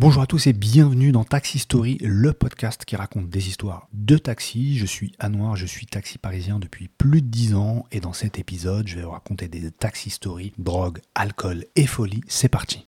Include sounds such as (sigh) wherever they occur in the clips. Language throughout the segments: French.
Bonjour à tous et bienvenue dans Taxi Story, le podcast qui raconte des histoires de taxi. Je suis Anouar, je suis taxi parisien depuis plus de 10 ans et dans cet épisode, je vais vous raconter des taxi stories, drogue, alcool et folie. C'est parti.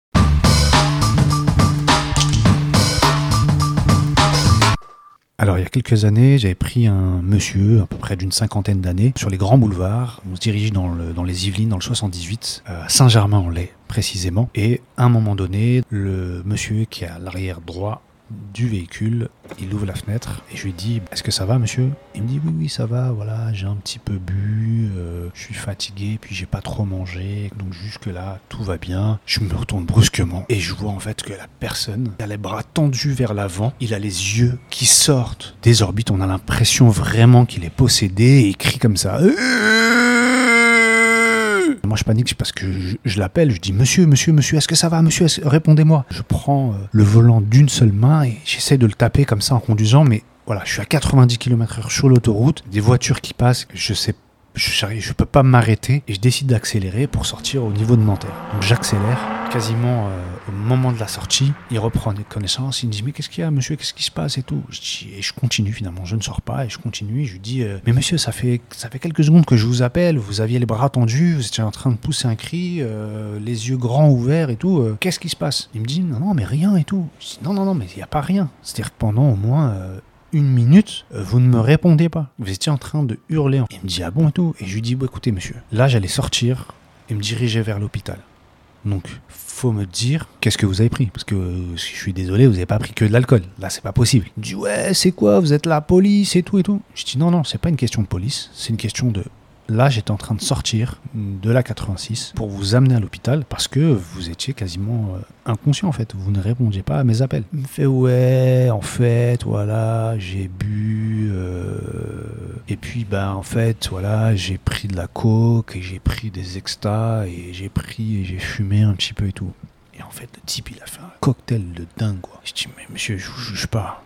Alors il y a quelques années, j'avais pris un monsieur, à peu près d'une cinquantaine d'années, sur les grands boulevards. On se dirige dans, le- dans les Yvelines, dans le 78, euh, à Saint-Germain-en-Laye précisément. Et à un moment donné, le monsieur qui à l'arrière droit du véhicule, il ouvre la fenêtre et je lui dis Est-ce que ça va, monsieur? Il me dit Oui, oui, ça va, voilà, j'ai un petit peu bu, euh, je suis fatigué, puis j'ai pas trop mangé, donc jusque-là, tout va bien. Je me retourne brusquement et je vois en fait que la personne a les bras tendus vers l'avant, il a les yeux qui sortent des orbites, on a l'impression vraiment qu'il est possédé et il crie comme ça. Moi, je panique parce que je, l'appelle, je dis Monsieur, monsieur, monsieur, est-ce que ça va Monsieur, répondez-moi. Je prends euh, le volant d'une seule main et j'essaie de le taper comme ça en conduisant, mais voilà, je suis à 90 km/h sur l'autoroute, des voitures qui passent, je sais je, je peux pas m'arrêter et je décide d'accélérer pour sortir au niveau de Nanterre. Donc j'accélère quasiment euh, au moment de la sortie. Il reprend des connaissances, il me dit mais qu'est-ce qu'il y a monsieur, qu'est-ce qui se passe et tout? Je et je continue finalement, je ne sors pas et je continue. Je lui dis euh, mais monsieur ça fait ça fait quelques secondes que je vous appelle, vous aviez les bras tendus, vous étiez en train de pousser un cri, euh, les yeux grands ouverts et tout. qu'est-ce qui se passe? Il me dit non non mais rien et tout. Non non non mais il n'y a pas rien. C'est-à-dire que pendant au moins une minute, euh, vous ne me répondez pas. Vous étiez en train de hurler. Il me dit ah bon et tout. Et je lui dis bon, écoutez monsieur, là j'allais sortir et me diriger vers l'hôpital. Donc faut me dire qu'est-ce que vous avez pris parce que euh, je suis désolé, vous n'avez pas pris que de l'alcool. Là c'est pas possible. Il dit ouais c'est quoi Vous êtes la police et tout et tout. Je dis non non c'est pas une question de police, c'est une question de Là, j'étais en train de sortir de la 86 pour vous amener à l'hôpital parce que vous étiez quasiment euh, inconscient en fait. Vous ne répondiez pas à mes appels. Il me fait ouais, en fait, voilà, j'ai bu euh, et puis bah en fait, voilà, j'ai pris de la coke et j'ai pris des extas et j'ai pris et j'ai fumé un petit peu et tout. Et en fait, le type, il a fait un cocktail de dingue quoi. Je dis mais monsieur, je vous juge pas,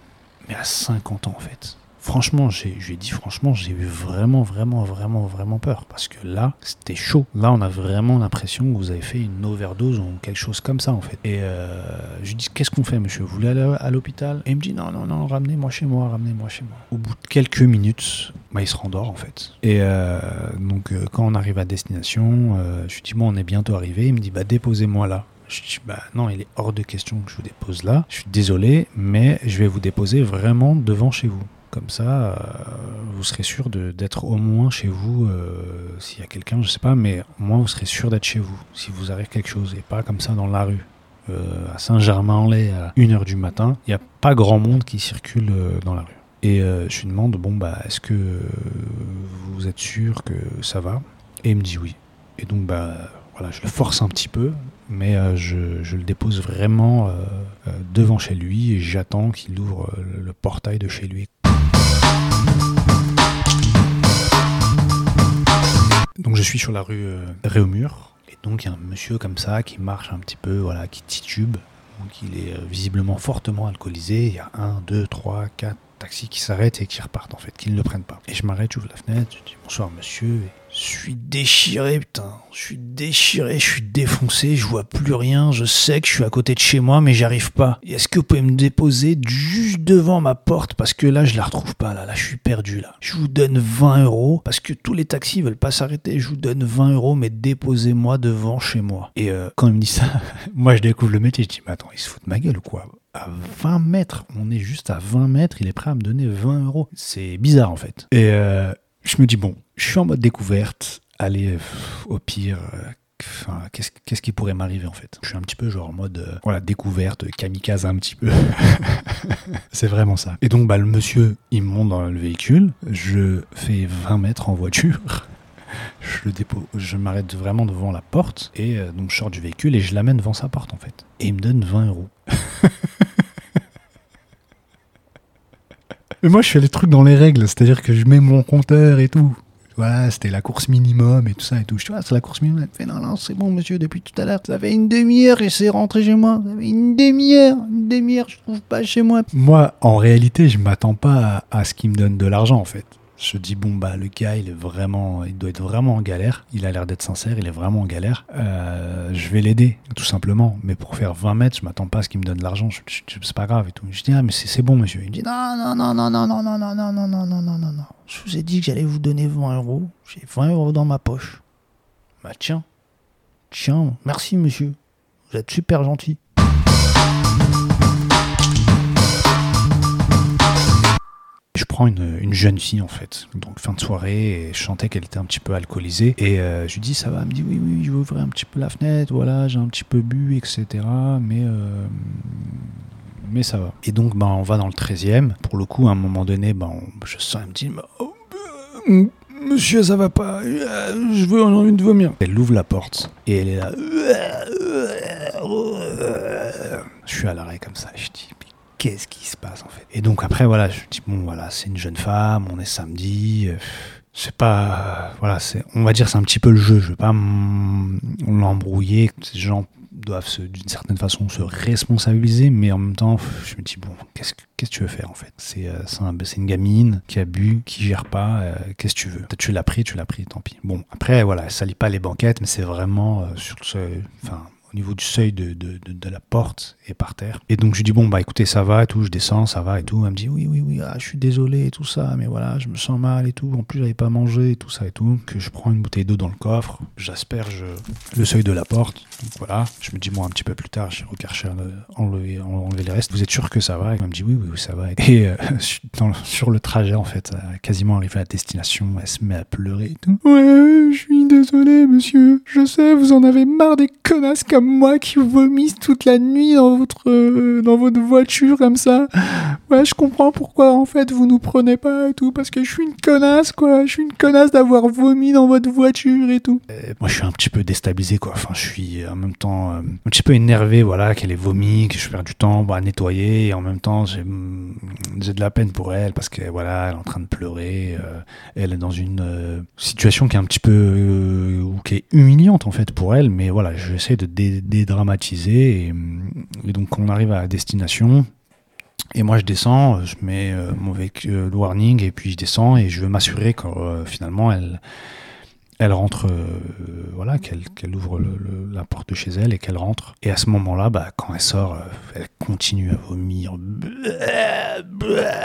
mais à 50 ans en fait. Franchement, je lui ai dit franchement, j'ai eu vraiment, vraiment, vraiment, vraiment peur. Parce que là, c'était chaud. Là, on a vraiment l'impression que vous avez fait une overdose ou quelque chose comme ça, en fait. Et euh, je lui dis, qu'est-ce qu'on fait, monsieur? Vous voulez aller à l'hôpital? Et il me dit, non, non, non, ramenez-moi chez moi, ramenez-moi chez moi. Au bout de quelques minutes, bah, il se rendort, en fait. Et euh, donc, euh, quand on arrive à destination, je lui dis, bon, on est bientôt arrivé. Il me dit, bah, déposez-moi là. Je dis, bah non, il est hors de question que je vous dépose là. Je suis désolé, mais je vais vous déposer vraiment devant chez vous. Comme ça, euh, vous serez sûr d'être au moins chez vous. euh, S'il y a quelqu'un, je sais pas, mais au moins vous serez sûr d'être chez vous. Si vous arrive quelque chose et pas comme ça dans la rue. Euh, à Saint-Germain-en-Laye à 1h du matin, il n'y a pas grand monde qui circule dans la rue. Et je lui demande, bon, bah, est-ce que vous êtes sûr que ça va? Et il me dit oui. Et donc, bah, voilà, je le force un petit peu, mais je, je le dépose vraiment devant chez lui et j'attends qu'il ouvre le portail de chez lui. Donc je suis sur la rue euh, Réaumur et donc il y a un monsieur comme ça qui marche un petit peu, voilà, qui titube. Donc il est euh, visiblement fortement alcoolisé. Il y a un, deux, trois, quatre taxis qui s'arrêtent et qui repartent en fait, qui ne le prennent pas. Et je m'arrête, j'ouvre la fenêtre, je dis bonsoir monsieur. Je suis déchiré, putain. Je suis déchiré, je suis défoncé, je vois plus rien. Je sais que je suis à côté de chez moi, mais j'y arrive pas. Est-ce que vous pouvez me déposer juste devant ma porte? Parce que là, je la retrouve pas, là. Là, je suis perdu, là. Je vous donne 20 euros parce que tous les taxis veulent pas s'arrêter. Je vous donne 20 euros, mais déposez-moi devant chez moi. Et euh, quand il me dit ça, (laughs) moi, je découvre le métier. Je dis, mais attends, il se fout de ma gueule ou quoi? À 20 mètres, on est juste à 20 mètres, il est prêt à me donner 20 euros. C'est bizarre en fait. Et euh, je me dis, bon, je suis en mode découverte, allez, au pire, euh, qu'est-ce qui pourrait m'arriver en fait? Je suis un petit peu genre en mode, euh, voilà, découverte, kamikaze un petit peu. (laughs) C'est vraiment ça. Et donc, bah, le monsieur, il monte dans le véhicule, je fais 20 mètres en voiture. (laughs) Je le dépose, je m'arrête vraiment devant la porte et euh, donc je sors du véhicule et je l'amène devant sa porte en fait. Et il me donne 20 euros. (laughs) Mais moi, je fais les trucs dans les règles, c'est-à-dire que je mets mon compteur et tout. Voilà, c'était la course minimum et tout ça et tout. Je dis, ah, c'est la course minimum. Il fait, non, non, c'est bon, monsieur, depuis tout à l'heure. Ça fait une demi-heure et c'est rentré chez moi. Ça fait une demi-heure, une demi-heure, je trouve pas chez moi. Moi, en réalité, je m'attends pas à, à ce qu'il me donne de l'argent, en fait. Je dis bon bah le gars il est vraiment, il doit être vraiment en galère. Il a l'air d'être sincère, il est vraiment en galère. Euh, je vais l'aider tout simplement. Mais pour faire 20 mètres, je m'attends pas à ce qu'il me donne de l'argent. C'est pas grave et tout. Je dis ah mais c'est c'est bon monsieur. Il me dit non non non non non non non non non non non non non non non. Je vous ai dit que j'allais vous donner 20 euros. J'ai 20 euros dans ma poche. Bah tiens, tiens, merci monsieur. Vous êtes super gentil. Je prends une, une jeune fille en fait, donc fin de soirée, et je sentais qu'elle était un petit peu alcoolisée. Et euh, je lui dis ça va, elle me dit oui, oui, je vais ouvrir un petit peu la fenêtre, voilà, j'ai un petit peu bu, etc. Mais, euh, mais ça va. Et donc ben, on va dans le 13e. Pour le coup, à un moment donné, on- je sens, elle me dit Oh, euh, Monsieur, ça va pas, je veux envie de vomir. Elle ouvre la porte et elle est là. Je suis à l'arrêt comme ça, je dis qu'est-ce qui se passe en fait. Et donc après voilà, je me dis bon voilà, c'est une jeune femme, on est samedi, euh, c'est pas euh, voilà, c'est on va dire c'est un petit peu le jeu, je veux pas l'embrouiller, ces gens doivent d'une certaine façon se responsabiliser, mais en même temps, je me dis bon, qu'est-ce que qu'est-ce que tu veux faire en fait? C'est euh, c'est un- c'est une gamine qui a bu, qui gère pas, qu'est-ce que tu veux? Tu l'as pris, tu l'as pris, tant pis. Bon, après voilà, elle salit pas les banquettes, mais c'est vraiment sur seuil, enfin au niveau du seuil de, de, de- la porte et par terre. Et donc je lui dis bon bah écoutez ça va et tout, je descends, ça va et tout. Elle me dit oui oui oui, ah, je suis désolé et tout ça, mais voilà, je me sens mal et tout. En plus j'avais pas mangé et tout ça et tout. Que je prends une bouteille d'eau dans le coffre, j'asperge le seuil de la porte. Donc voilà, je me dis moi un petit peu plus tard, j'ai recherché enlever, enlever les restes. Vous êtes sûr que ça va? Elle me dit oui oui, oui ça va. Et euh, (laughs) sur le trajet en fait, euh, quasiment arrivé à destination, elle se met à pleurer et tout. Ouais, je suis désolé monsieur, je sais vous en avez marre des connasses moi qui vomissent toute la nuit dans votre euh, dans votre voiture comme ça. Ouais, je comprends pourquoi en fait vous nous prenez pas et tout parce que je suis une connasse quoi, je suis une connasse d'avoir vomi dans votre voiture et tout. moi je suis un petit peu déstabilisé quoi, enfin je suis en même temps euh, un petit peu énervé voilà qu'elle ait vomi, que je perds du temps bah, à nettoyer et en même temps j'ai mm, j'ai de la peine pour elle parce que voilà, elle est en train de pleurer, euh, elle est dans une euh, situation qui est un petit peu euh, ou qui est humiliante en fait pour elle, mais voilà, j'essaie de dé- dédramatiser et, donc on arrive à destination, et moi, je descends, je mets euh, mon véhicule euh, warning et puis je descends et je veux m'assurer que euh, finalement elle, elle rentre, euh, voilà, qu'elle ouvre la porte de chez elle et qu'elle rentre. Et à ce moment-là, bah, quand elle sort, euh, elle continue à vomir,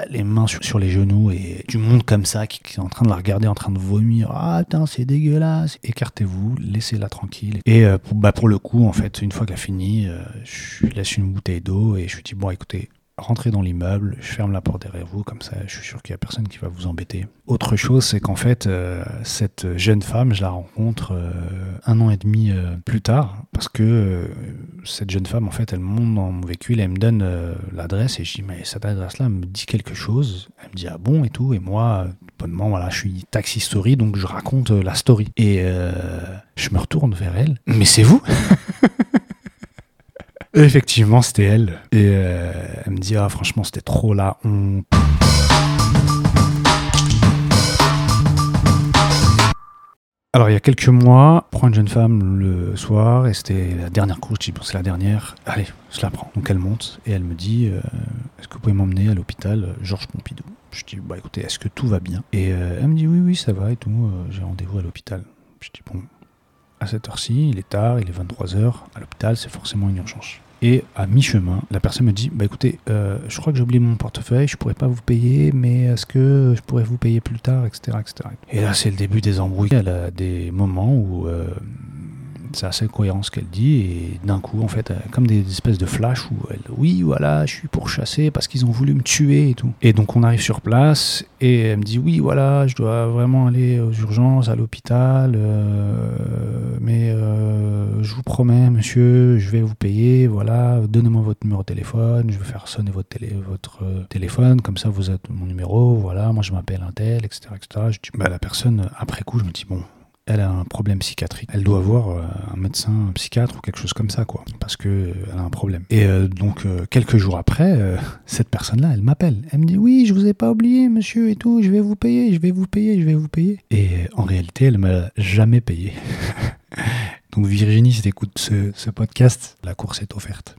les mains sur, les genoux et du monde comme ça qui, est en train de la regarder, en train de vomir. Ah putain, c'est dégueulasse. Écartez-vous, laissez-la tranquille. Et euh, pour, bah, pour le coup, en fait, une fois qu'elle a fini, je lui laisse une bouteille d'eau et je lui dis bon, écoutez rentrez dans l'immeuble, je ferme la porte derrière vous, comme ça je suis sûr qu'il n'y a personne qui va vous embêter. Autre chose, c'est qu'en fait, euh, cette jeune femme, je la rencontre euh, un an et demi euh, plus tard, parce que cette jeune femme, en fait, elle monte dans mon véhicule, elle me donne l'adresse, et je dis, mais cette adresse-là me dit quelque chose. Elle me dit, ah bon, et tout, et moi, bonnement, voilà, je suis taxi story, donc je raconte la story. Et je me retourne vers elle, mais c'est vous? (laughs) Effectivement, c'était elle. Et euh, elle me dit, ah, franchement, c'était trop la honte. Alors, il y a quelques mois, je prends une jeune femme le soir, et c'était la dernière course. Je dis, bon, c'est la dernière. Allez, je la prends. Donc, elle monte, et elle me dit, euh, est-ce que vous pouvez m'emmener à l'hôpital euh, Georges Pompidou? Je dis, bah écoutez, est-ce que tout va bien? Et elle me dit, oui, oui, ça va et tout. J'ai rendez-vous à l'hôpital. Je dis, bon, à cette heure-ci, il est tard, il est 23h, à l'hôpital, c'est forcément une urgence. Et à mi-chemin, la personne me dit Bah écoutez, euh, je crois que j'ai oublié mon portefeuille, je pourrais pas vous payer, mais est-ce que je pourrais vous payer plus tard, etc. etc. Et là, c'est le début des embrouilles. Elle a des moments où euh, c'est assez cohérent ce qu'elle dit, et d'un coup, en fait, a comme des espèces de flash où elle Oui, voilà, je suis pourchassé parce qu'ils ont voulu me tuer et tout. Et donc, on arrive sur place, et elle me dit Oui, voilà, je dois vraiment aller aux urgences, à l'hôpital, euh, mais euh, je vous promets, monsieur, je vais vous payer, voilà, donnez-moi votre numéro de téléphone, je vais faire sonner votre, télé, votre euh, téléphone, comme ça vous êtes mon numéro, voilà, moi je m'appelle un tel, etc. etc. Je dis, bah, la personne, après coup, je me dis, bon, elle a un problème psychiatrique. Elle doit voir euh, un médecin, un psychiatre ou quelque chose comme ça, quoi, parce que euh, elle a un problème. Et euh, donc, quelques jours après, (laughs) cette personne-là, elle m'appelle. Elle me dit Oui, je vous ai pas oublié, monsieur, et tout, je vais vous payer, je vais vous payer, je vais vous payer. Et en réalité, elle m'a jamais payé. (laughs) donc, Virginie, si t'écoutes ce, ce podcast, la course est offerte.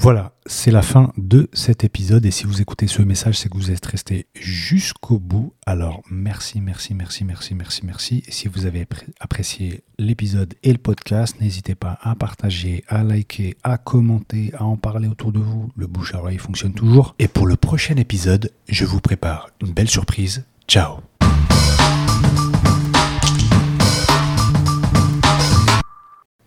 Voilà, c'est la fin de cet épisode et si vous écoutez ce message, c'est que vous êtes resté jusqu'au bout. Alors merci, merci, merci, merci, merci, merci. Si vous avez apprécié l'épisode et le podcast, n'hésitez pas à partager, à liker, à commenter, à en parler autour de vous. Le bouche à oreille fonctionne toujours. Et pour le prochain épisode, je vous prépare une belle surprise. Ciao